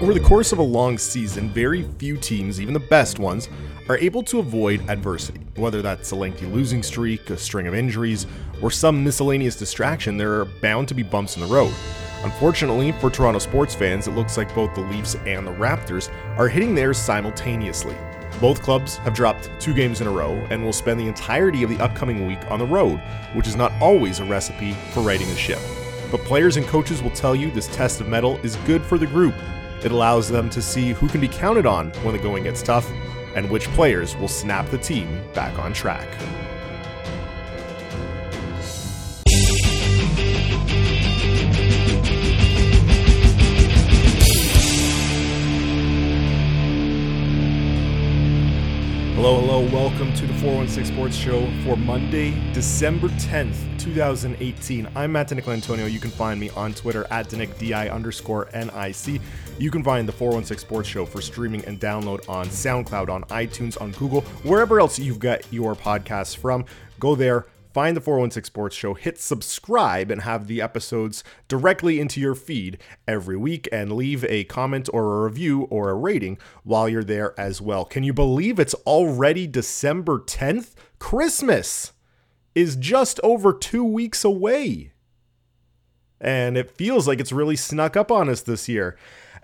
Over the course of a long season, very few teams, even the best ones, are able to avoid adversity. Whether that's a lengthy losing streak, a string of injuries, or some miscellaneous distraction, there are bound to be bumps in the road. Unfortunately, for Toronto sports fans, it looks like both the Leafs and the Raptors are hitting theirs simultaneously. Both clubs have dropped two games in a row and will spend the entirety of the upcoming week on the road, which is not always a recipe for righting a ship. But players and coaches will tell you this test of mettle is good for the group it allows them to see who can be counted on when the going gets tough and which players will snap the team back on track. Hello, hello, welcome to the 416 Sports Show for Monday, December 10th, 2018. I'm Matt DiNicantonio. You can find me on Twitter at DinickDI underscore NIC. You can find the 416 Sports Show for streaming and download on SoundCloud, on iTunes, on Google, wherever else you've got your podcasts from. Go there, find the 416 Sports Show, hit subscribe, and have the episodes directly into your feed every week, and leave a comment or a review or a rating while you're there as well. Can you believe it's already December 10th? Christmas is just over two weeks away. And it feels like it's really snuck up on us this year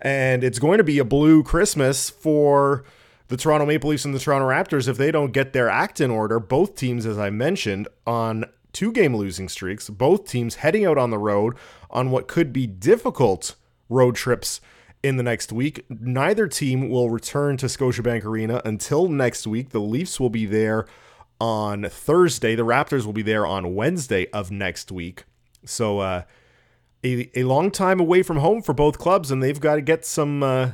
and it's going to be a blue Christmas for the Toronto Maple Leafs and the Toronto Raptors if they don't get their act in order. Both teams, as I mentioned, on two game losing streaks, both teams heading out on the road on what could be difficult road trips in the next week. Neither team will return to Scotiabank Arena until next week. The Leafs will be there on Thursday, the Raptors will be there on Wednesday of next week. So, uh, a, a long time away from home for both clubs, and they've got to get some, uh,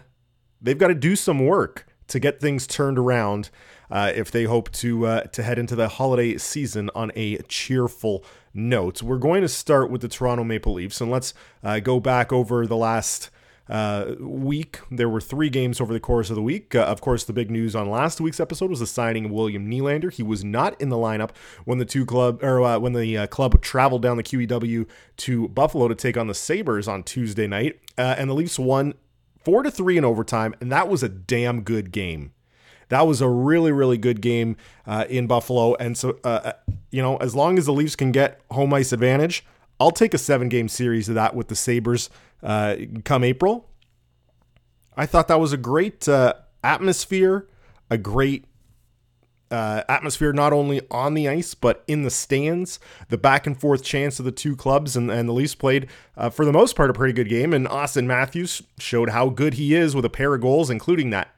they've got to do some work to get things turned around uh, if they hope to uh, to head into the holiday season on a cheerful note. We're going to start with the Toronto Maple Leafs, and let's uh, go back over the last uh, week. There were three games over the course of the week. Uh, of course, the big news on last week's episode was the signing of William Nylander. He was not in the lineup when the two club or uh, when the uh, club traveled down the QEW to Buffalo to take on the Sabres on Tuesday night, uh, and the Leafs won four to three in overtime, and that was a damn good game. That was a really, really good game uh, in Buffalo, and so you know, as long as the Leafs can get home ice advantage, I'll take a seven game series of that with the Sabres uh, come April. I thought that was a great uh, atmosphere, a great uh, atmosphere not only on the ice but in the stands. The back and forth chance of the two clubs and, and the Leafs played uh, for the most part a pretty good game. And Auston Matthews showed how good he is with a pair of goals, including that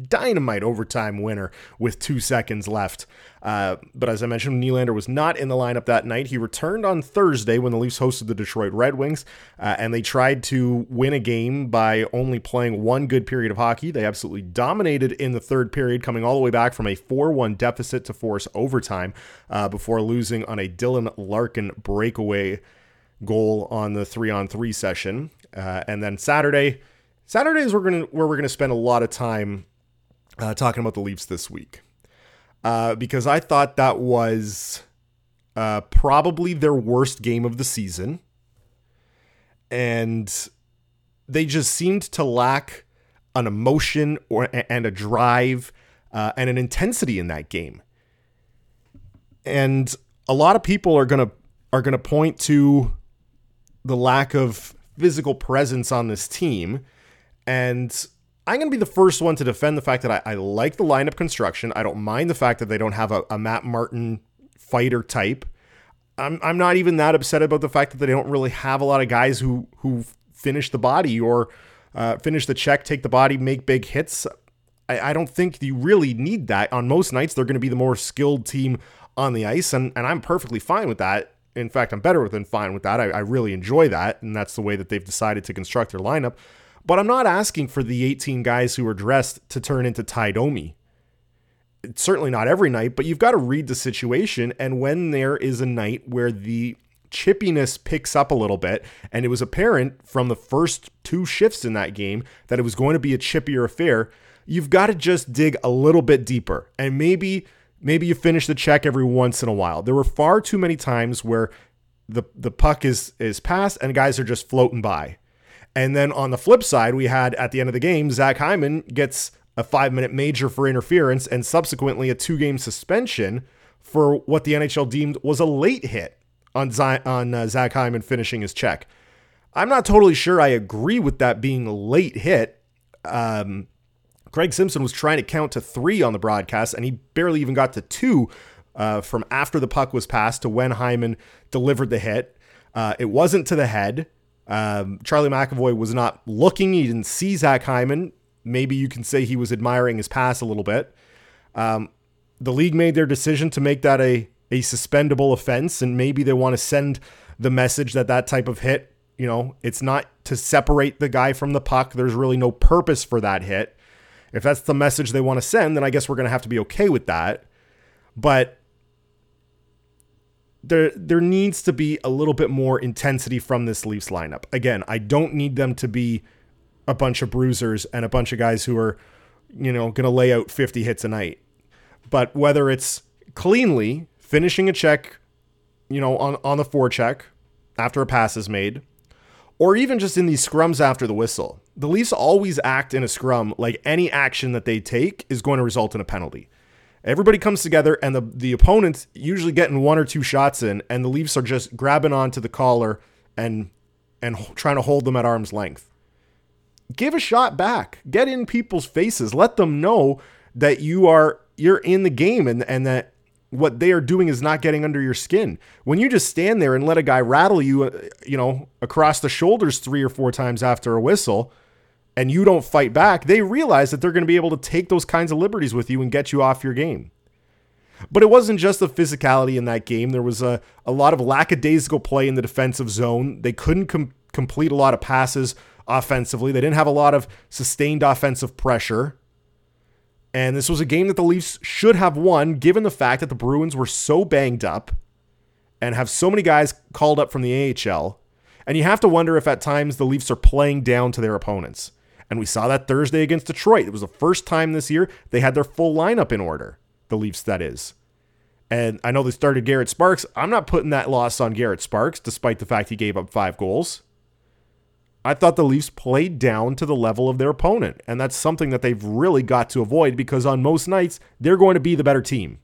dynamite overtime winner with two seconds left. Uh, but as I mentioned, Nylander was not in the lineup that night. He returned on Thursday when the Leafs hosted the Detroit Red Wings, uh, and they tried to win a game by only playing one good period of hockey. They absolutely dominated in the third period, coming all the way back from a 4 1 deficit to force overtime uh, before losing on a Dylan Larkin breakaway goal on the three on three session. Uh, and then Saturday, Saturday is we're gonna where we're gonna spend a lot of time uh, talking about the Leafs this week uh, because I thought that was uh, probably their worst game of the season. And they just seemed to lack an emotion or and a drive uh, and an intensity in that game. And a lot of people are gonna are gonna point to the lack of physical presence on this team, and I'm going to be the first one to defend the fact that I, I, like the lineup construction. I don't mind the fact that they don't have a, a Matt Martin fighter type. I'm, I'm not even that upset about the fact that they don't really have a lot of guys who who finish the body or uh, finish the check, take the body, make big hits. I, I don't think you really need that. On most nights, they're going to be the more skilled team on the ice, and, and I'm perfectly fine with that. In fact, I'm better than fine with that. I, I really enjoy that, and that's the way that they've decided to construct their lineup. But I'm not asking for the 18 guys who are dressed to turn into Tie Domi. It's certainly not every night, but you've got to read the situation. And when there is a night where the chippiness picks up a little bit, and it was apparent from the first two shifts in that game that it was going to be a chippier affair, you've got to just dig a little bit deeper. And maybe maybe you finish the check every once in a while. There were far too many times where the the puck is is passed and guys are just floating by And then on the flip side, we had at the end of the game, Zach Hyman gets a five minute major for interference and subsequently a two game suspension for what the NHL deemed was a late hit on, on uh, Zach Hyman finishing his check. I'm not totally sure I agree with that being a late hit. Um, Craig Simpson was trying to count to three on the broadcast, and he barely even got to two uh, from after the puck was passed to when Hyman delivered the hit. Uh, it wasn't to the head. Um, Charlie McAvoy was not looking. He didn't see Zach Hyman. Maybe you can say he was admiring his pass a little bit. Um, the league made their decision to make that a, a suspendable offense, and maybe they want to send the message that that type of hit, you know, it's not to separate the guy from the puck. There's really no purpose for that hit. If that's the message they want to send, then I guess we're going to have to be okay with that. But there there needs to be a little bit more intensity from this Leafs lineup. Again, I don't need them to be a bunch of bruisers and a bunch of guys who are, you know, going to lay out 50 hits a night. But whether it's cleanly finishing a check, you know, on on the forecheck after a pass is made, or even just in these scrums after the whistle. The Leafs always act in a scrum like any action that they take is going to result in a penalty. Everybody comes together, and the the opponent's usually getting one or two shots in, and the Leafs are just grabbing onto the collar and and trying to hold them at arm's length. Give a shot back. Get in people's faces. Let them know that you are you're in the game and and that what they are doing is not getting under your skin. When you just stand there and let a guy rattle you, uh, you know, across the shoulders three or four times after a whistle, and you don't fight back, they realize that they're going to be able to take those kinds of liberties with you and get you off your game. But it wasn't just the physicality in that game. There was a, a lot of lackadaisical play in the defensive zone. They couldn't com- complete a lot of passes offensively. They didn't have a lot of sustained offensive pressure. And this was a game that the Leafs should have won, given the fact that the Bruins were so banged up and have so many guys called up from the AHL. And you have to wonder if at times the Leafs are playing down to their opponents. And we saw that Thursday against Detroit. It was the first time this year they had their full lineup in order. The Leafs, that is. And I know they started Garrett Sparks. I'm not putting that loss on Garrett Sparks, despite the fact he gave up five goals. I thought the Leafs played down to the level of their opponent. And that's something that they've really got to avoid because on most nights, they're going to be the better team.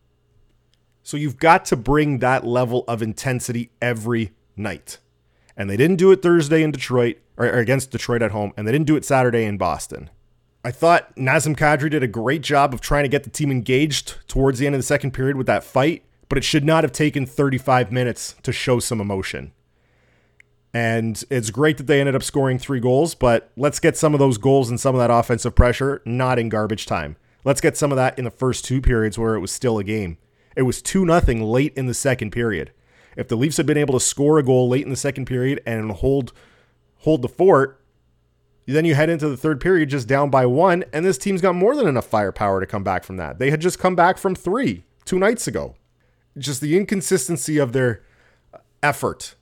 So you've got to bring that level of intensity every night. And they didn't do it Thursday in Detroit or, against Detroit at home, and they didn't do it Saturday in Boston. I thought Nazem Kadri did a great job of trying to get the team engaged towards the end of the second period with that fight, but it should not have taken 35 minutes to show some emotion. And it's great that they ended up scoring three goals, but let's get some of those goals and some of that offensive pressure not in garbage time. Let's get some of that in the first two periods where it was still a game. It was 2 0 late in the second period. If the Leafs had been able to score a goal late in the second period and hold hold the fort. Then you head into the third period just down by one, and this team's got more than enough firepower to come back from that. They had just come back from three two nights ago. Just the inconsistency of their effort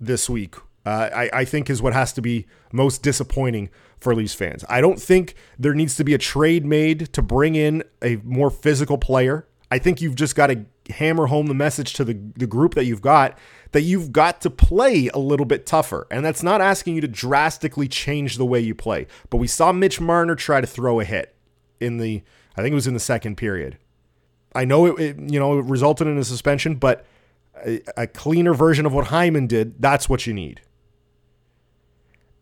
this week, uh, I, I think, is what has to be most disappointing for Leafs fans. I don't think there needs to be a trade made to bring in a more physical player. I think you've just got to hammer home the message to the, the group that you've got that you've got to play a little bit tougher. And that's not asking you to drastically change the way you play. But we saw Mitch Marner try to throw a hit in the, I think it was in the second period. I know it, it you know, it resulted in a suspension, but a, a cleaner version of what Hyman did, that's what you need.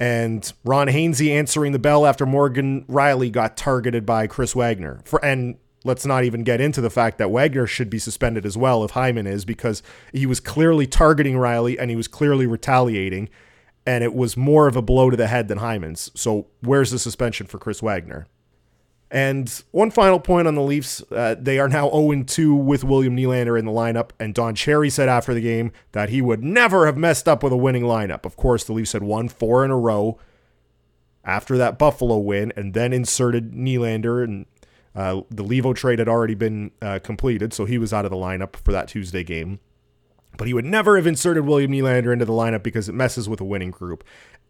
And Ron Hainsey answering the bell after Morgan Rielly got targeted by Chris Wagner. For and let's not even get into the fact that Wagner should be suspended as well if Hyman is because he was clearly targeting Rielly and he was clearly retaliating and it was more of a blow to the head than Hyman's. So where's the suspension for Chris Wagner? And one final point on the Leafs, uh, they are now 0-2 with William Nylander in the lineup, and Don Cherry said after the game that he would never have messed up with a winning lineup. Of course, the Leafs had won four in a row after that Buffalo win, and then inserted Nylander and uh, the Leivo trade had already been uh, completed, so he was out of the lineup for that Tuesday game. But he would never have inserted William Nylander into the lineup because it messes with a winning group.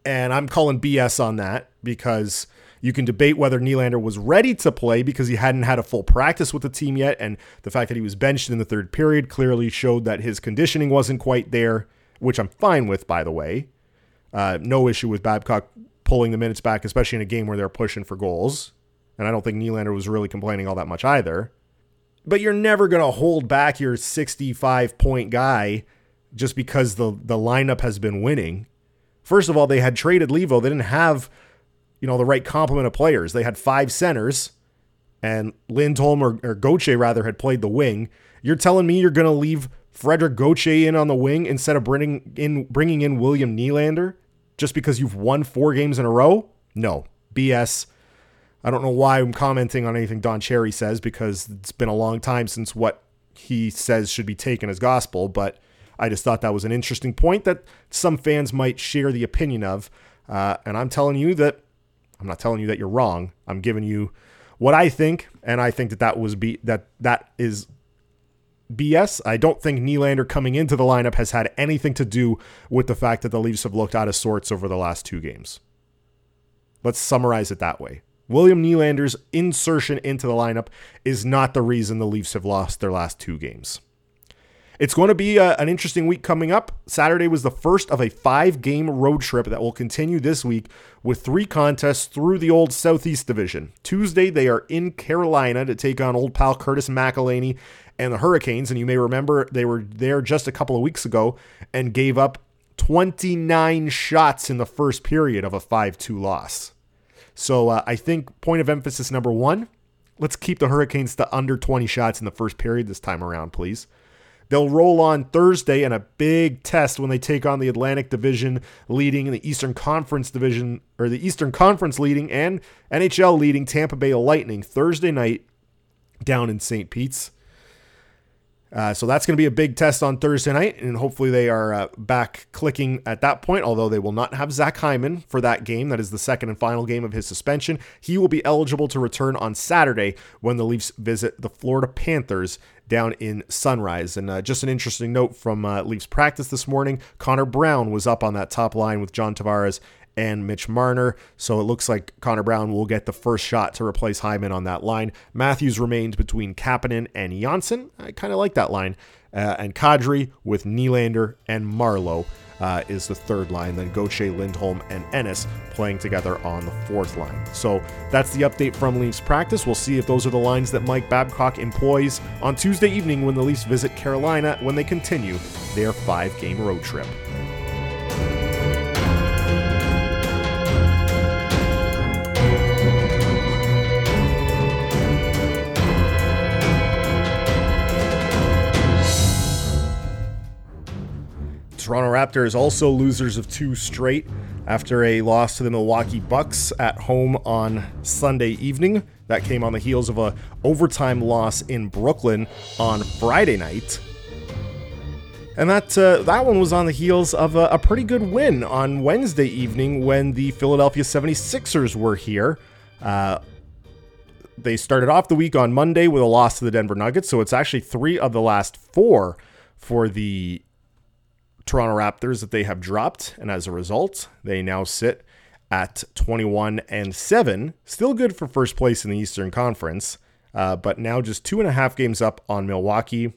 And I'm calling BS on that because you can debate whether Nylander was ready to play because he hadn't had a full practice with the team yet. And the fact that he was benched in the third period clearly showed that his conditioning wasn't quite there, which I'm fine with, by the way. Uh, no issue with Babcock pulling the minutes back, especially in a game where they're pushing for goals. And I don't think Nylander was really complaining all that much either. But you're never going to hold back your 65 point guy just because the, the lineup has been winning. First of all, they had traded Leivo. They didn't have, you know, the right complement of players. They had five centers, and Lindholm or, or Gauthier rather had played the wing. You're telling me you're going to leave Frederik Gauthier in on the wing instead of bringing in bringing in William Nylander just because you've won four games in a row? No, BS. I don't know why I'm commenting on anything Don Cherry says because it's been a long time since what he says should be taken as gospel, but I just thought that was an interesting point that some fans might share the opinion of. Uh, and I'm telling you that I'm not telling you that you're wrong. I'm giving you what I think, and I think that that was be that that is BS. I don't think Nylander coming into the lineup has had anything to do with the fact that the Leafs have looked out of sorts over the last two games. Let's summarize it that way. William Nylander's insertion into the lineup is not the reason the Leafs have lost their last two games. It's going to be a, an interesting week coming up. Saturday was the first of a five game road trip that will continue this week with three contests through the old Southeast Division. Tuesday, they are in Carolina to take on old pal Curtis McElhinney and the Hurricanes. And you may remember they were there just a couple of weeks ago and gave up 29 shots in the first period of a 5 2 loss. So uh, I think point of emphasis number one let's keep the Hurricanes to under 20 shots in the first period this time around, please. They'll roll on Thursday in a big test when they take on the Atlantic Division leading, the Eastern Conference Division, or the Eastern Conference leading, and NHL leading Tampa Bay Lightning Thursday night down in St. Pete's. Uh, so that's going to be a big test on Thursday night, and hopefully they are uh, back clicking at that point. Although they will not have Zach Hyman for that game, that is the second and final game of his suspension. He will be eligible to return on Saturday when the Leafs visit the Florida Panthers down in Sunrise. And uh, just an interesting note from uh, Leafs practice this morning: Connor Brown was up on that top line with John Tavares and Mitch Marner. So it looks like Connor Brown will get the first shot to replace Hyman on that line. Matthews remains between Kapanen and Johnsson. I kind of like that line. Uh, and Kadri with Nylander and Marleau. Uh, is the third line. Then Gauthier, Lindholm, and Ennis playing together on the fourth line. So that's the update from Leafs practice. We'll see if those are the lines that Mike Babcock employs on Tuesday evening when the Leafs visit Carolina when they continue their five game road trip. Toronto Raptors also losers of two straight after a loss to the Milwaukee Bucks at home on Sunday evening. That came on the heels of a overtime loss in Brooklyn on Friday night. And that uh, that one was on the heels of a, a pretty good win on Wednesday evening when the Philadelphia 76ers were here. Uh, they started off the week on Monday with a loss to the Denver Nuggets, so it's actually three of the last four for the Toronto Raptors that they have dropped, and as a result, they now sit at 21 and 7. Still good for first place in the Eastern Conference, uh, but now just two and a half games up on Milwaukee.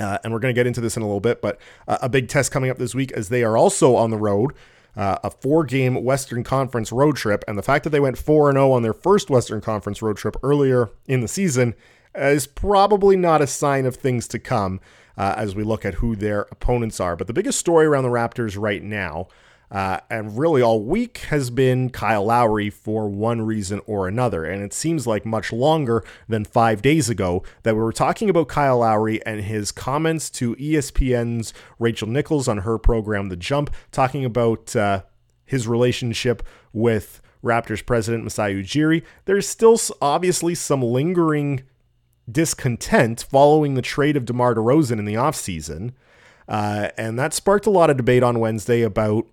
Uh, and we're going to get into this in a little bit, but uh, a big test coming up this week as they are also on the road. Uh, a four game Western Conference road trip. And the fact that they went 4 0 on their first Western Conference road trip earlier in the season is probably not a sign of things to come uh, as we look at who their opponents are. But the biggest story around the Raptors right now, uh, and really all week, has been Kyle Lowry for one reason or another. And it seems like much longer than five days ago that we were talking about Kyle Lowry and his comments to ESPN's Rachel Nichols on her program, The Jump, talking about uh, his relationship with Raptors president Masai Ujiri. There's still obviously some lingering discontent following the trade of DeMar DeRozan in the offseason. Uh, and that sparked a lot of debate on Wednesday about,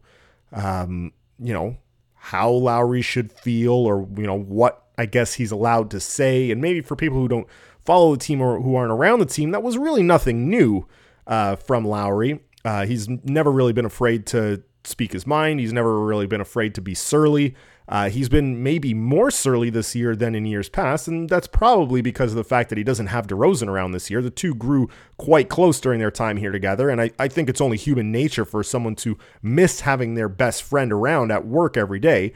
um, you know, how Lowry should feel or, you know, what I guess he's allowed to say. And maybe for people who don't follow the team or who aren't around the team, that was really nothing new uh, from Lowry. Uh, he's never really been afraid to speak his mind. He's never really been afraid to be surly. Uh, he's been maybe more surly this year than in years past, and that's probably because of the fact that he doesn't have DeRozan around this year. The two grew quite close during their time here together, and I, I think it's only human nature for someone to miss having their best friend around at work every day.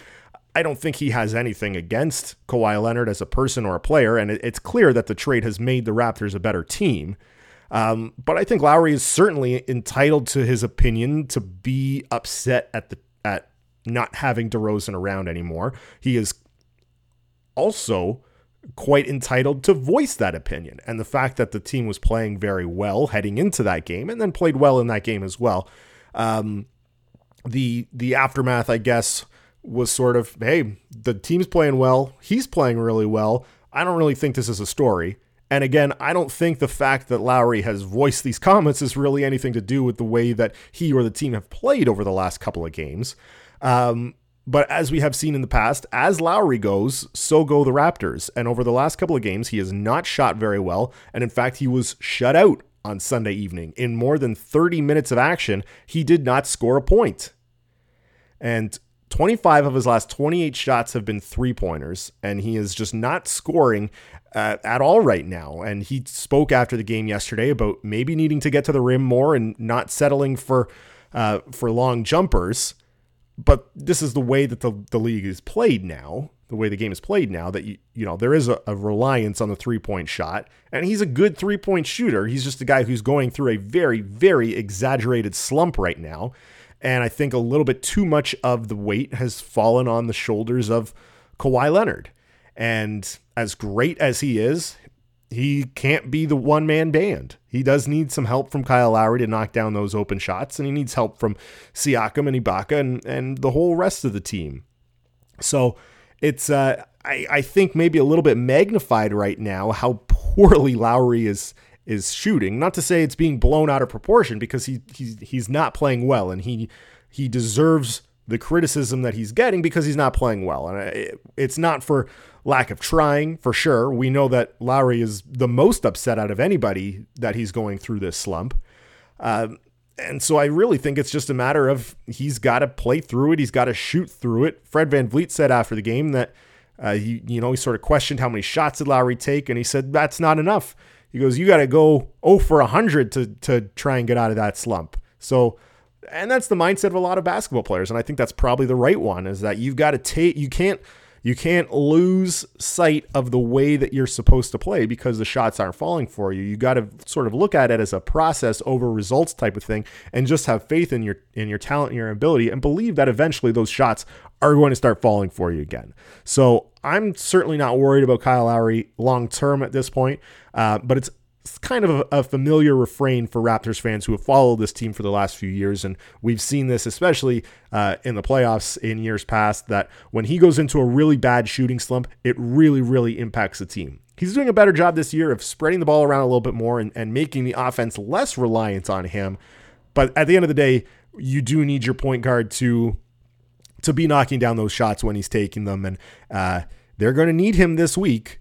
I don't think he has anything against Kawhi Leonard as a person or a player, and it's clear that the trade has made the Raptors a better team. Um, but I think Lowry is certainly entitled to his opinion to be upset at the not having DeRozan around anymore. He is also quite entitled to voice that opinion. And the fact that the team was playing very well heading into that game and then played well in that game as well. Um, the the aftermath, I guess, was sort of, hey, the team's playing well, he's playing really well. I don't really think this is a story. And again, I don't think the fact that Lowry has voiced these comments is really anything to do with the way that he or the team have played over the last couple of games. Um, but as we have seen in the past, as Lowry goes, so go the Raptors. And over the last couple of games, he has not shot very well. And in fact, he was shut out on Sunday evening. In more than 30 minutes of action, he did not score a point. And 25 of his last 28 shots have been three pointers, and he is just not scoring uh, at all right now. And he spoke after the game yesterday about maybe needing to get to the rim more and not settling for uh, for long jumpers but this is the way that the, the league is played now the way the game is played now that you you know there is a, a reliance on the three point shot and he's a good three point shooter. He's just a guy who's going through a very very exaggerated slump right now and I think a little bit too much of the weight has fallen on the shoulders of Kawhi Leonard. And as great as he is he can't be the one man band. He does need some help from Kyle Lowry to knock down those open shots, and he needs help from Siakam and Ibaka and, and the whole rest of the team. So it's, uh, I, I think, maybe a little bit magnified right now how poorly Lowry is is shooting. Not to say it's being blown out of proportion because he he's he's not playing well, and he he deserves the criticism that he's getting because he's not playing well. And it's not for lack of trying, for sure. We know that Lowry is the most upset out of anybody that he's going through this slump. Uh, and so I really think it's just a matter of he's got to play through it. He's got to shoot through it. Fred Van VanVleet said after the game that, uh, he, you know, he sort of questioned how many shots did Lowry take, and he said that's not enough. He goes, you got to go 0 for 100 to, to try and get out of that slump. So and that's the mindset of a lot of basketball players and i think that's probably the right one is that you've got to take you can't you can't lose sight of the way that you're supposed to play because the shots aren't falling for you. You got to sort of look at it as a process over results type of thing and just have faith in your in your talent and your ability and believe that eventually those shots are going to start falling for you again. So I'm certainly not worried about Kyle Lowry long term at this point, uh, but it's it's kind of a, a, familiar refrain for Raptors fans who have followed this team for the last few years. And we've seen this, especially uh, in the playoffs in years past, that when he goes into a really bad shooting slump, it really, really impacts the team. He's doing a better job this year of spreading the ball around a little bit more and, and making the offense less reliant on him. But at the end of the day, you do need your point guard to to be knocking down those shots when he's taking them. And uh, they're going to need him this week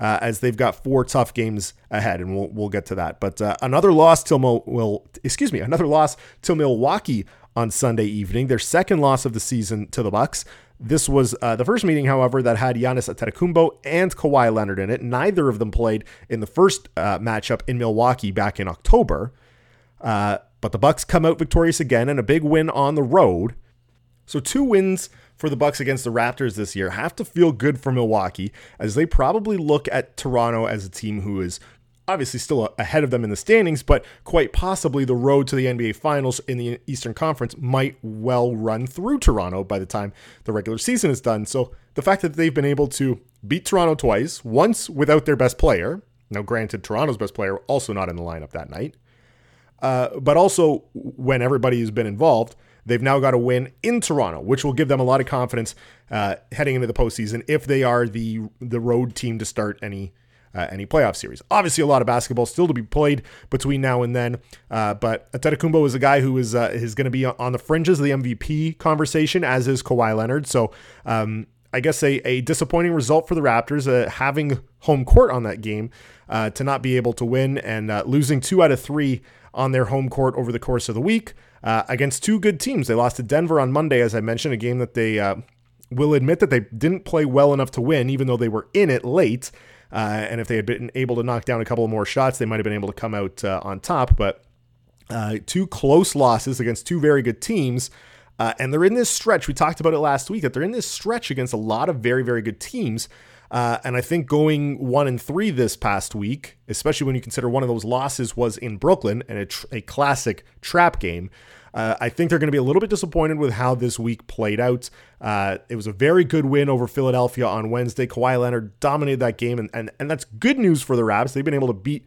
uh, as they've got four tough games ahead, and we'll we'll get to that. But uh, another loss till will excuse me, another loss to Milwaukee on Sunday evening, their second loss of the season to the Bucks. This was uh, the first meeting, however, that had Giannis Antetokounmpo and Kawhi Leonard in it. Neither of them played in the first uh, matchup in Milwaukee back in October. Uh, but the Bucks come out victorious again and a big win on the road. So two wins for the Bucks against the Raptors this year have to feel good for Milwaukee as they probably look at Toronto as a team who is obviously still ahead of them in the standings, but quite possibly the road to the NBA Finals in the Eastern Conference might well run through Toronto by the time the regular season is done. So the fact that they've been able to beat Toronto twice, once without their best player, now granted, Toronto's best player also not in the lineup that night, uh, but also when everybody has been involved, They've now got a win in Toronto, which will give them a lot of confidence uh, heading into the postseason if they are the the road team to start any uh, any playoff series. Obviously, a lot of basketball still to be played between now and then. Uh, but Antetokounmpo is a guy who is uh, is going to be on the fringes of the MVP conversation, as is Kawhi Leonard. So. Um, I guess a, a disappointing result for the Raptors, uh, having home court on that game uh, to not be able to win and uh, losing two out of three on their home court over the course of the week uh, against two good teams. They lost to Denver on Monday, as I mentioned, a game that they uh, will admit that they didn't play well enough to win, even though they were in it late. Uh, and if they had been able to knock down a couple more shots, they might have been able to come out uh, on top. But uh, two close losses against two very good teams. And they're in this stretch. We talked about it last week that they're in this stretch against a lot of very, very good teams. Uh, and I think going one and three this past week, especially when you consider one of those losses was in Brooklyn and a, tr- a classic trap game, uh, I think they're going to be a little bit disappointed with how this week played out. Uh, it was a very good win over Philadelphia on Wednesday. Kawhi Leonard dominated that game, and, and, and that's good news for the Raps. They've been able to beat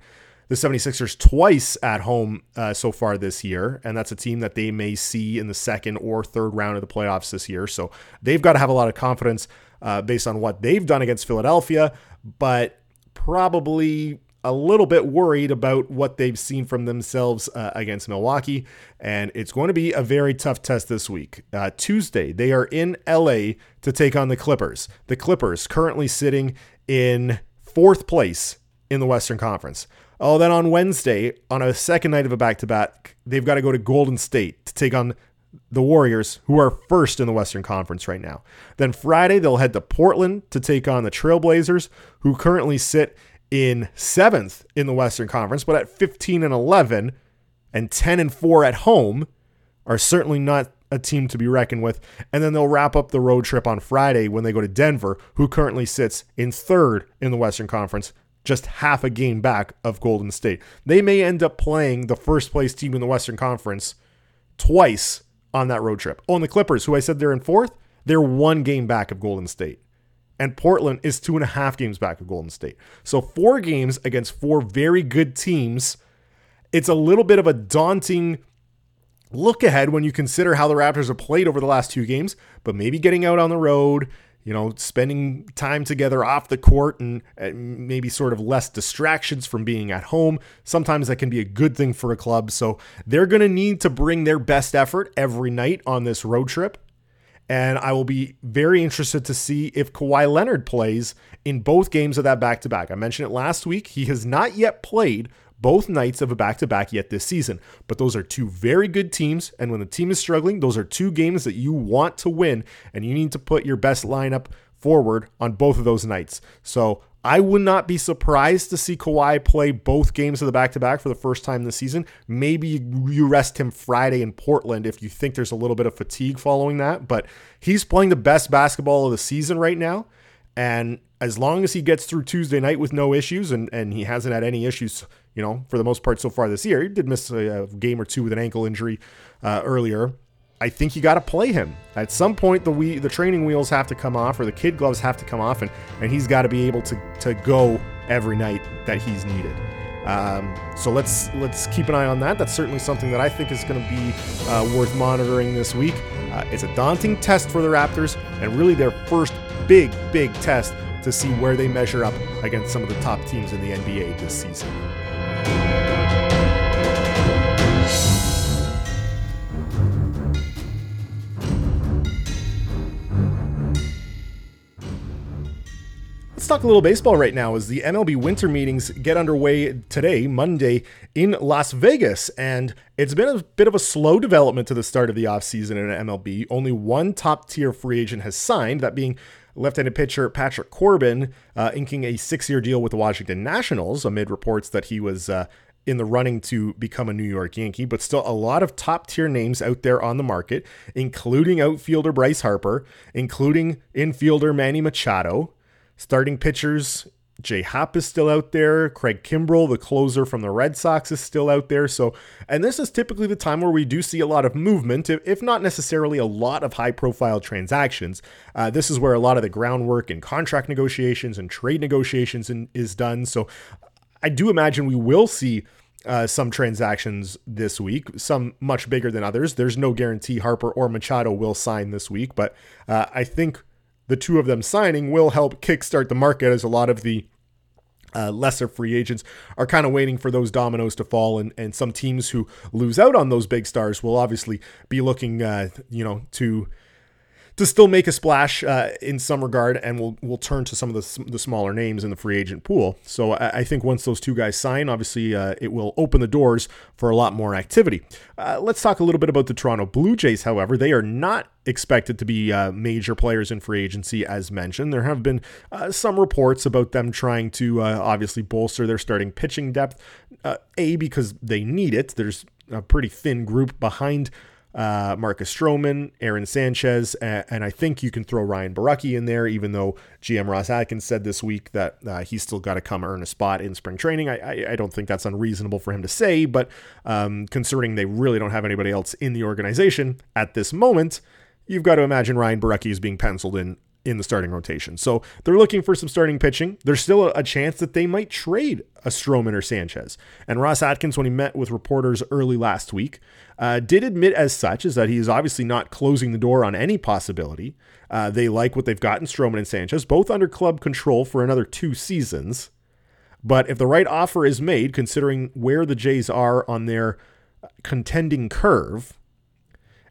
the 76ers twice at home uh, so far this year, and that's a team that they may see in the second or third round of the playoffs this year. So they've got to have a lot of confidence uh, based on what they've done against Philadelphia, but probably a little bit worried about what they've seen from themselves uh, against Milwaukee. And it's going to be a very tough test this week. Uh, Tuesday, they are in LA to take on the Clippers. The Clippers currently sitting in fourth place in the Western Conference. Oh, then on Wednesday, on a second night of a back to back, they've got to go to Golden State to take on the Warriors, who are first in the Western Conference right now. Then Friday, they'll head to Portland to take on the Trailblazers, who currently sit in seventh in the Western Conference, but at 15 and 11 and 10 and 4 at home are certainly not a team to be reckoned with. And then they'll wrap up the road trip on Friday when they go to Denver, who currently sits in third in the Western Conference, just half a game back of Golden State. They may end up playing the first place team in the Western Conference twice on that road trip. Oh, and the Clippers, who I said they're in fourth, they're one game back of Golden State and Portland is two and a half games back of Golden State. So four games against four very good teams. It's a little bit of a daunting look ahead when you consider how the Raptors have played over the last two games, but maybe getting out on the road, you know, spending time together off the court and, maybe sort of less distractions from being at home. Sometimes that can be a good thing for a club. So they're going to need to bring their best effort every night on this road trip. And I will be very interested to see if Kawhi Leonard plays in both games of that back to back. I mentioned it last week. He has not yet played both nights of a back to back yet this season. But those are two very good teams. And when the team is struggling, those are two games that you want to win. And you need to put your best lineup forward on both of those nights. So I would not be surprised to see Kawhi play both games of the back to back for the first time this season. Maybe you rest him Friday in Portland if you think there's a little bit of fatigue following that. But he's playing the best basketball of the season right now. And as long as he gets through Tuesday night with no issues, and, and he hasn't had any issues, you know, for the most part so far this year, he did miss a, game or two with an ankle injury uh, earlier. I think you got to play him. At some point, the we, the training wheels have to come off, or the kid gloves have to come off, and, and he's got to be able to, to go every night that he's needed. Um, so let's let's keep an eye on that. That's certainly something that I think is going to be uh, worth monitoring this week. Uh, it's a daunting test for the Raptors, and really their first big, big test to see where they measure up against some of the top teams in the NBA this season. Talk a little baseball right now as the MLB winter meetings get underway today, Monday, in Las Vegas. And it's been a bit of a slow development to the start of the offseason in MLB. Only one top tier free agent has signed, that being left handed pitcher Patrick Corbin, uh, inking a six year deal with the Washington Nationals amid reports that he was. Uh, in the running to become a New York Yankee, but still a lot of top tier names out there on the market, including outfielder Bryce Harper, including infielder Manny Machado, Starting pitchers, Jay Happ is still out there. Craig Kimbrel, the closer from the Red Sox, is still out there. So, and this is typically the time where we do see a lot of movement, if not necessarily a lot of high profile transactions. Uh, this is where a lot of the groundwork and contract negotiations and trade negotiations in, is done. So, I do imagine we will see uh, some transactions this week, some much bigger than others. There's no guarantee Harper or Machado will sign this week, but uh, I think the two of them signing will help kickstart the market as a lot of the uh, lesser free agents are kind of waiting for those dominoes to fall, and, and some teams who lose out on those big stars will obviously be looking, uh, you know, to to still make a splash uh, in some regard, and we'll we'll turn to some of the, the smaller names in the free agent pool. So I, I think once those two guys sign, obviously uh, it will open the doors for a lot more activity. Uh, let's talk a little bit about the Toronto Blue Jays. However, they are not expected to be uh, major players in free agency, as mentioned. There have been uh, some reports about them trying to uh, obviously bolster their starting pitching depth. a because they need it. There's a pretty thin group behind uh, Marcus Stroman, Aaron Sanchez, and, and, I think you can throw Ryan Borucki in there, even though GM Ross Atkins said this week that uh, he's still got to come earn a spot in spring training. I, I, I, don't think that's unreasonable for him to say, but um, considering they really don't have anybody else in the organization at this moment, you've got to imagine Ryan Borucki is being penciled in in the starting rotation. So they're looking for some starting pitching. There's still a, chance that they might trade a Stroman or Sanchez. And Ross Atkins, when he met with reporters early last week, uh, did admit as such is that he is obviously not closing the door on any possibility. Uh, they like what they've got in Stroman and Sanchez, both under club control for another two seasons. But if the right offer is made, considering where the Jays are on their contending curve,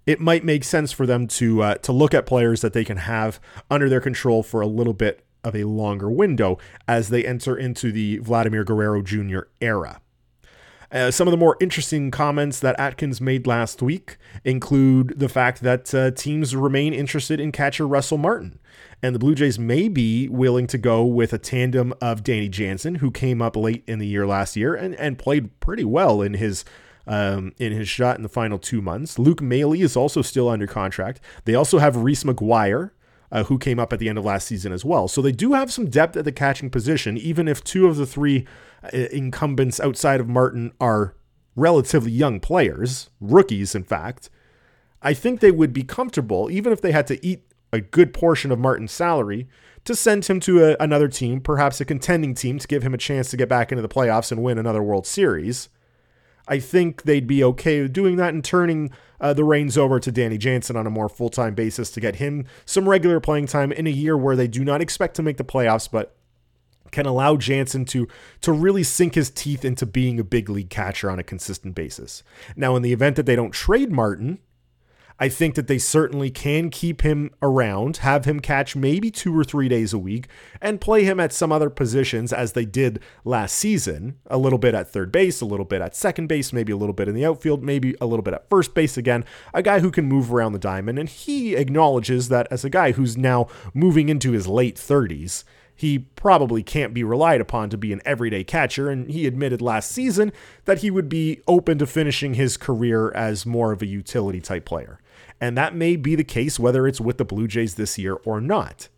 it might make sense for them to uh, to look at players that they can have under their control for a little bit of a longer window as they enter into the Vladimir Guerrero Jr. era. Uh, some of the more interesting comments that Atkins made last week include the fact that uh, teams remain interested in catcher Russell Martin. And the Blue Jays may be willing to go with a tandem of Danny Jansen, who came up late in the year last year and, and played pretty well in his um, in his shot in the final two months. Luke Maile is also still under contract. They also have Reese McGuire, uh, who came up at the end of last season as well. So they do have some depth at the catching position, even if two of the three uh, incumbents outside of Martin are relatively young players, rookies, in fact. I think they would be comfortable, even if they had to eat a good portion of Martin's salary, to send him to a, another team, perhaps a contending team, to give him a chance to get back into the playoffs and win another World Series. I think they'd be okay with doing that and turning uh, the reins over to Danny Jansen on a more full time basis to get him some regular playing time in a year where they do not expect to make the playoffs, but can allow Jansen to to really sink his teeth into being a big league catcher on a consistent basis. Now, in the event that they don't trade Martin, I think that they certainly can keep him around, have him catch maybe two or three days a week, and play him at some other positions as they did last season. A little bit at third base, a little bit at second base, maybe a little bit in the outfield, maybe a little bit at first base again. A guy who can move around the diamond. And he acknowledges that as a guy who's now moving into his late 30s, he probably can't be relied upon to be an everyday catcher, and he admitted last season that he would be open to finishing his career as more of a utility type player and that may be the case whether it's with the Blue Jays this year or not.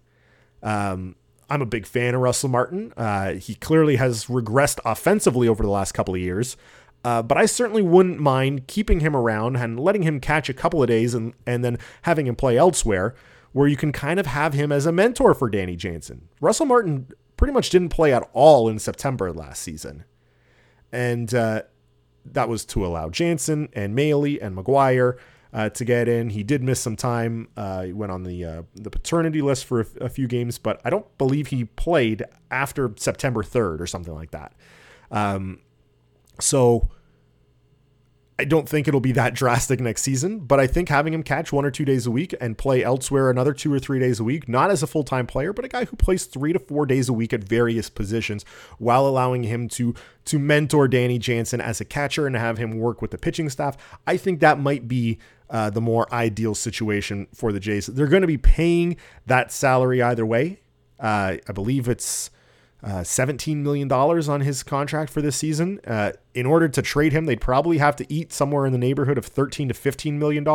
Um, I'm a big fan of Russell Martin. Uh, he clearly has regressed offensively over the last couple of years, uh, but I certainly wouldn't mind keeping him around and letting him catch a couple of days and, and then having him play elsewhere, where you can kind of have him as a mentor for Danny Jansen. Russell Martin pretty much didn't play at all in September last season. And uh, that was to allow Jansen and Maile and McGuire uh, to get in. He did miss some time. Uh, he went on the uh, the paternity list for a, a, few games, but I don't believe he played after September 3rd or something like that. Um, so I don't think it'll be that drastic next season, but I think having him catch one or two days a week and play elsewhere another two or three days a week, not as a full time player, but a guy who plays three to four days a week at various positions while allowing him to to mentor Danny Jansen as a catcher and have him work with the pitching staff. I think that might be uh, the more ideal situation for the Jays. They're going to be paying that salary either way. Uh, I believe it's uh, $17 million on his contract for this season. Uh, in order to trade him, they'd probably have to eat somewhere in the neighborhood of 13 to $15 million.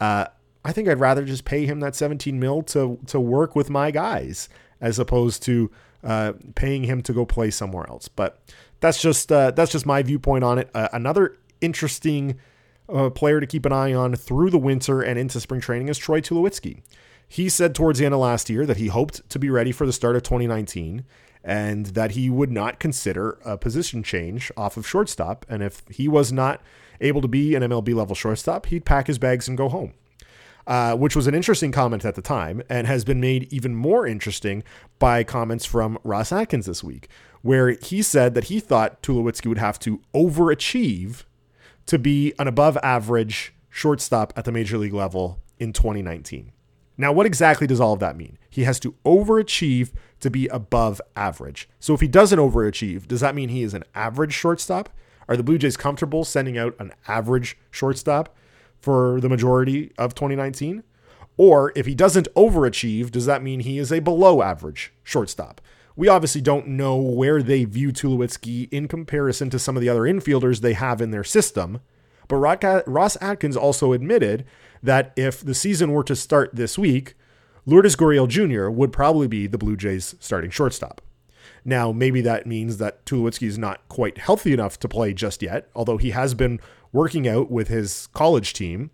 Uh, I think I'd rather just pay him that 17 mil to, to work with my guys as opposed to uh, paying him to go play somewhere else. But that's just uh, that's just my viewpoint on it. Uh, another interesting player to keep an eye on through the winter and into spring training is Troy Tulowitzki. He said towards the end of last year that he hoped to be ready for the start of 2019 and that he would not consider a position change off of shortstop. And if he was not able to be an MLB level shortstop, he'd pack his bags and go home. Uh, which was an interesting comment at the time and has been made even more interesting by comments from Ross Atkins this week, where he said that he thought Tulowitzki would have to overachieve to be an above average shortstop at the major league level in 2019. Now, what exactly does all of that mean? He has to overachieve to be above average. So if he doesn't overachieve, does that mean he is an average shortstop? Are the Blue Jays comfortable sending out an average shortstop for the majority of 2019? Or if he doesn't overachieve, does that mean he is a below average shortstop? We obviously don't know where they view Tulowitzki in comparison to some of the other infielders they have in their system. But Ross Atkins also admitted that if the season were to start this week, Lourdes Gurriel Jr. would probably be the Blue Jays starting shortstop. Now, maybe that means that Tulowitzki is not quite healthy enough to play just yet, although he has been working out with his college team.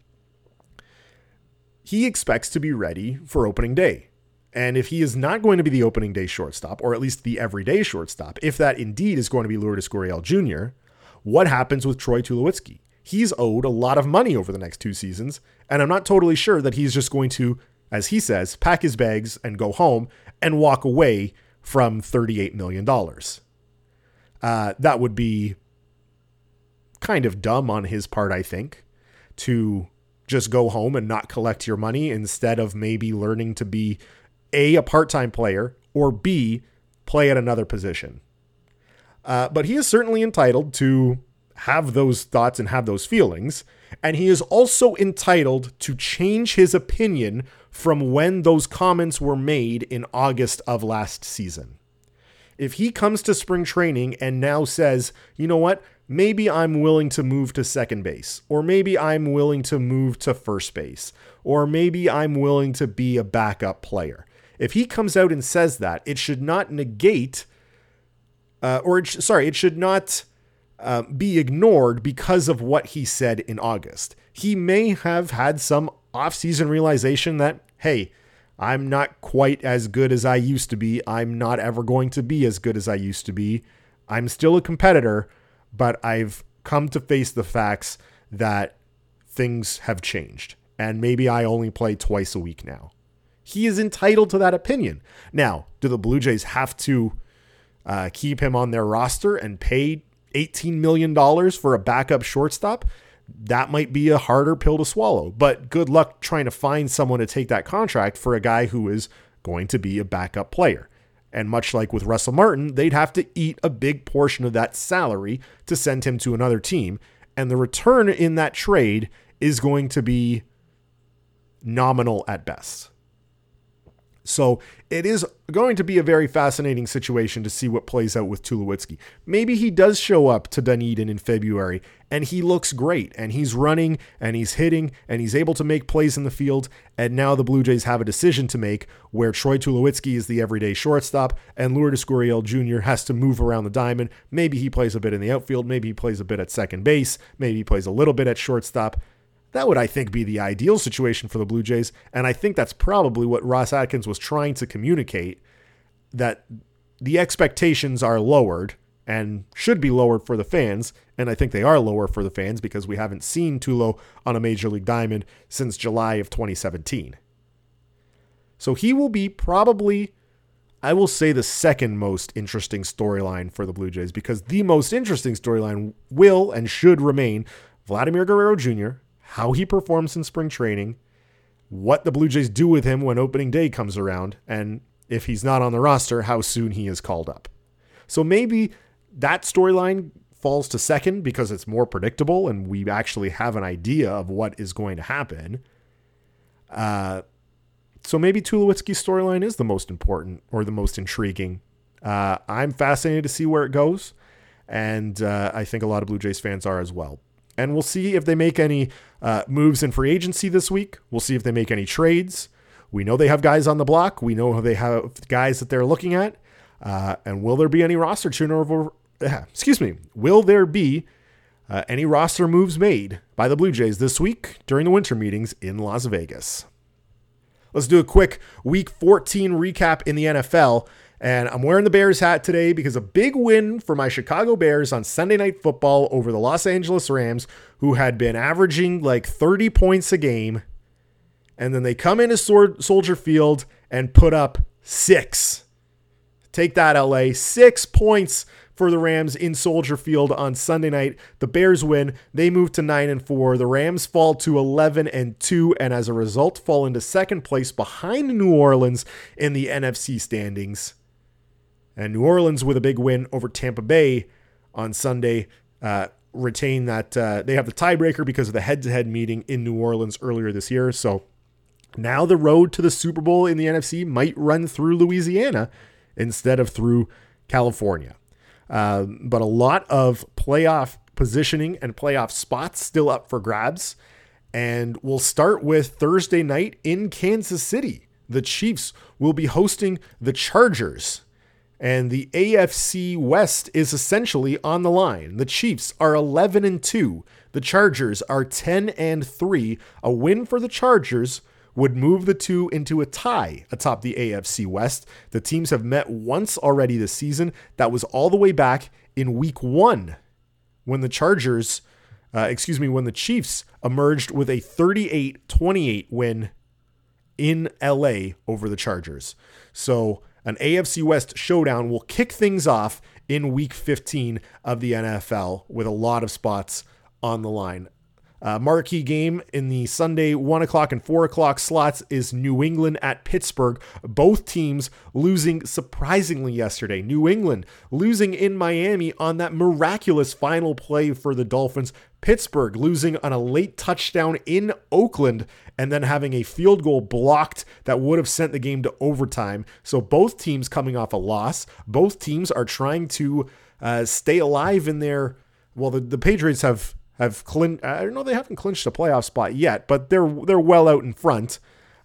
He expects to be ready for opening day. And if he is not going to be the opening day shortstop, or at least the everyday shortstop, if that indeed is going to be Lourdes Gurriel Jr., what happens with Troy Tulowitzki? He's owed a lot of money over the next two seasons, and I'm not totally sure that he's just going to, as he says, pack his bags and go home and walk away from $38 million. Uh, that would be kind of dumb on his part, I think, to just go home and not collect your money instead of maybe learning to be A, a part time player, or B, play at another position. Uh, but he is certainly entitled to have those thoughts and have those feelings. And he is also entitled to change his opinion from when those comments were made in August of last season. If he comes to spring training and now says, you know what, maybe I'm willing to move to second base, or maybe I'm willing to move to first base, or maybe I'm willing to be a backup player. If he comes out and says that, it should not negate, uh, or it sh- sorry, it should not uh, be ignored because of what he said in August. He may have had some offseason realization that, hey, I'm not quite as good as I used to be. I'm not ever going to be as good as I used to be. I'm still a competitor, but I've come to face the facts that things have changed. And maybe I only play twice a week now. He is entitled to that opinion. Now, do the Blue Jays have to uh, keep him on their roster and pay $18 million for a backup shortstop? that might be a harder pill to swallow. But good luck trying to find someone to take that contract for a guy who is going to be a backup player. And much like with Russell Martin, they'd have to eat a big portion of that salary to send him to another team. And the return in that trade is going to be nominal at best. So it is going to be a very fascinating situation to see what plays out with Tulowitzki. Maybe he does show up to Dunedin in February and he looks great and he's running and he's hitting and he's able to make plays in the field. And now the Blue Jays have a decision to make where Troy Tulowitzki is the everyday shortstop and Lourdes Gurriel Jr. has to move around the diamond. Maybe he plays a bit in the outfield. Maybe he plays a bit at second base. Maybe he plays a little bit at shortstop. That would, I think, be the ideal situation for the Blue Jays. And I think that's probably what Ross Atkins was trying to communicate that the expectations are lowered and should be lowered for the fans. And I think they are lower for the fans because we haven't seen Tulo on a Major League Diamond since July of 2017. So he will be probably, I will say, the second most interesting storyline for the Blue Jays because the most interesting storyline will and should remain Vladimir Guerrero Jr., how he performs in spring training, what the Blue Jays do with him when opening day comes around, and if he's not on the roster, how soon he is called up. So maybe that storyline falls to second because it's more predictable and we actually have an idea of what is going to happen. Uh, so maybe Tulowitzki's storyline is the most important or the most intriguing. Uh, I'm fascinated to see where it goes, and uh, I think a lot of Blue Jays fans are as well. And we'll see if they make any uh, moves in free agency this week. We'll see if they make any trades. We know they have guys on the block. We know they have guys that they're looking at. Uh, and will there be any roster turnover? Excuse me. Will there be uh, any roster moves made by the Blue Jays this week during the winter meetings in Las Vegas? Let's do a quick Week 14 recap in the NFL. And I'm wearing the Bears hat today because a big win for my Chicago Bears on Sunday Night Football over the Los Angeles Rams, who had been averaging like 30 points a game. And then they come into Soldier Field and put up six. Take that, LA. Six points for the Rams in Soldier Field on Sunday night. The Bears win. They move to 9 and 4. The Rams fall to 11 and 2 and as a result fall into second place behind New Orleans in the NFC standings. And New Orleans with a big win over Tampa Bay on Sunday uh, retain that uh, they have the tiebreaker because of the head-to-head meeting in New Orleans earlier this year. So now the road to the Super Bowl in the NFC might run through Louisiana instead of through California. Uh, but a lot of playoff positioning and playoff spots still up for grabs. And we'll start with Thursday night in Kansas City. The Chiefs will be hosting the Chargers. And the AFC West is essentially on the line. The Chiefs are 11 and 2. The Chargers are 10 and 3. A win for the Chargers would move the two into a tie atop the AFC West. The teams have met once already this season. That was all the way back in week one when the Chargers, uh, excuse me, when the Chiefs emerged with a 38 28 win in LA over the Chargers. So, an AFC West showdown will kick things off in week 15 of the NFL with a lot of spots on the line. Uh, marquee game in the Sunday 1 o'clock and 4 o'clock slots is New England at Pittsburgh. Both teams losing surprisingly yesterday. New England losing in Miami on that miraculous final play for the Dolphins. Pittsburgh losing on a late touchdown in Oakland and then having a field goal blocked that would have sent the game to overtime. So both teams coming off a loss. Both teams are trying to uh, stay alive in their. Well, the, the Patriots have have clinched. I don't know they haven't clinched a playoff spot yet, but they're they're well out in front.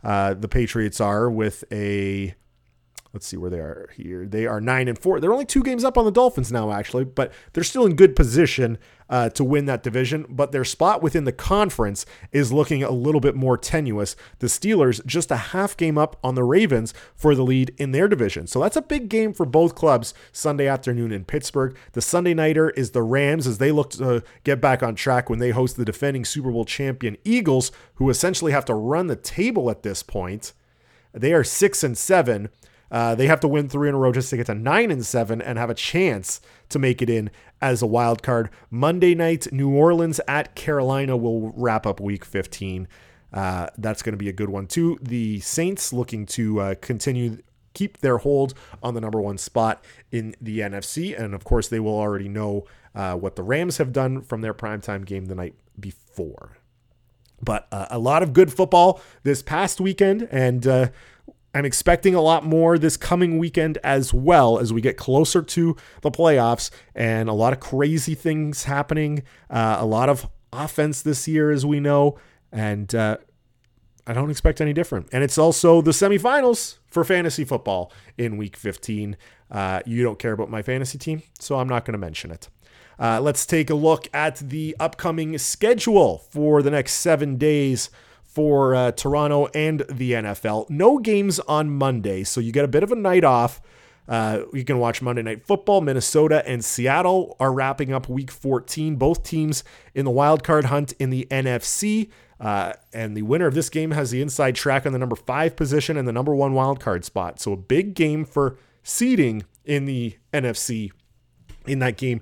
Uh, the Patriots are with a let's see where they are here. They are nine and four. They're only two games up on the Dolphins now, actually, but they're still in good position uh, to win that division. But their spot within the conference is looking a little bit more tenuous. The Steelers just a half game up on the Ravens for the lead in their division. So that's a big game for both clubs Sunday afternoon in Pittsburgh. The Sunday nighter is the Rams as they look to get back on track when they host the defending Super Bowl champion Eagles, who essentially have to run the table at this point. They are six and seven. Uh, they have to win three in a row just to get to nine and seven and have a chance to make it in as a wild card. Monday night, New Orleans at Carolina will wrap up Week 15. Uh, that's going to be a good one too. The Saints looking to uh, continue keep their hold on the number one spot in the NFC, and of course they will already know uh, what the Rams have done from their primetime game the night before. But uh, a lot of good football this past weekend, and I'm expecting a lot more this coming weekend as well as we get closer to the playoffs and a lot of crazy things happening. Uh, a lot of offense this year, as we know. And uh, I don't expect any different. And it's also the semifinals for fantasy football in week 15. Uh, you don't care about my fantasy team, so I'm not going to mention it. Uh, let's take a look at the upcoming schedule for the next seven days for uh, Toronto and the NFL. No games on Monday, so you get a bit of a night off. Uh, you can watch Monday Night Football. Minnesota and Seattle are wrapping up Week 14. Both teams in the wild card hunt in the NFC. Uh, and the winner of this game has the inside track on the number five position and the number one wild card spot. So a big game for seeding in the NFC in that game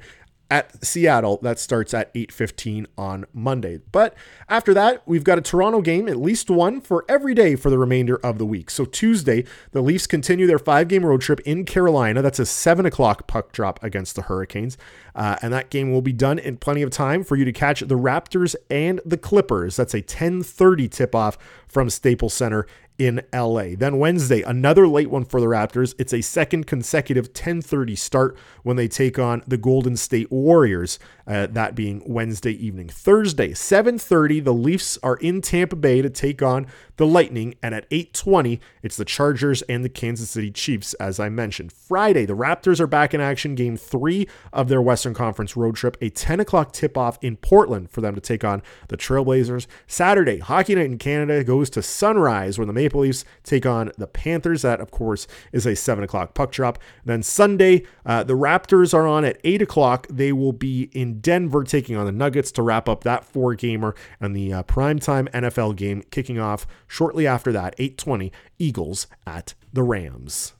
at Seattle. That starts at 8:15 on Monday. But after that, we've got a Toronto game, at least one for every day for the remainder of the week. So Tuesday, the Leafs continue their five-game road trip in Carolina. That's a seven o'clock puck drop against the Hurricanes, uh, and that game will be done in plenty of time for you to catch the Raptors and the Clippers. That's a 10:30 tip-off from Staples Center in LA. Then Wednesday, another late one for the Raptors. It's a second consecutive 10:30 start when they take on the Golden State Warriors. Uh, that being Wednesday evening. Thursday, 7:30, the Leafs are in Tampa Bay to take on the Lightning, and at 8:20, it's the Chargers and the Kansas City Chiefs, as I mentioned. Friday, the Raptors are back in action. Game three of their Western Conference road trip, a 10 o'clock tip-off in Portland for them to take on the Trailblazers. Saturday, Hockey Night in Canada goes to Sunrise, where the Maple Leafs take on the Panthers. That, of course, is a 7 o'clock puck drop. Then Sunday, uh, the Raptors are on at 8 o'clock. They will be in Denver taking on the Nuggets to wrap up that four gamer and the uh, primetime NFL game kicking off shortly after that, 820 Eagles at the Rams.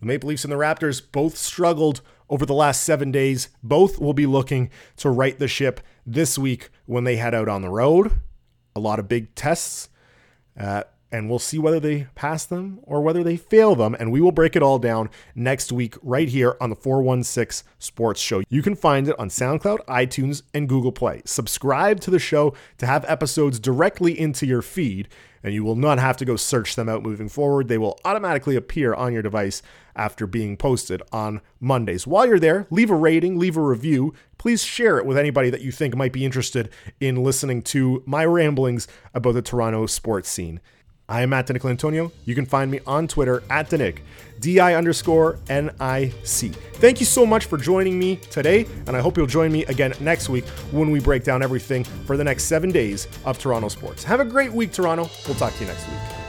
The Maple Leafs and the Raptors both struggled over the last seven days. Both will be looking to right the ship this week when they head out on the road. A lot of big tests. Uh, and we'll see whether they pass them or whether they fail them. And we will break it all down next week right here on the 416 Sports Show. You can find it on SoundCloud, iTunes, and Google Play. Subscribe to the show to have episodes directly into your feed and you will not have to go search them out moving forward. They will automatically appear on your device after being posted on Mondays. While you're there, leave a rating, leave a review. Please share it with anybody that you think might be interested in listening to my ramblings about the Toronto sports scene. I am Matt DiNicantonio. You can find me on Twitter at Dinic, D-I underscore N-I-C. Thank you so much for joining me today, and I hope you'll join me again next week when we break down everything for the next seven days of Toronto sports. Have a great week, Toronto. We'll talk to you next week.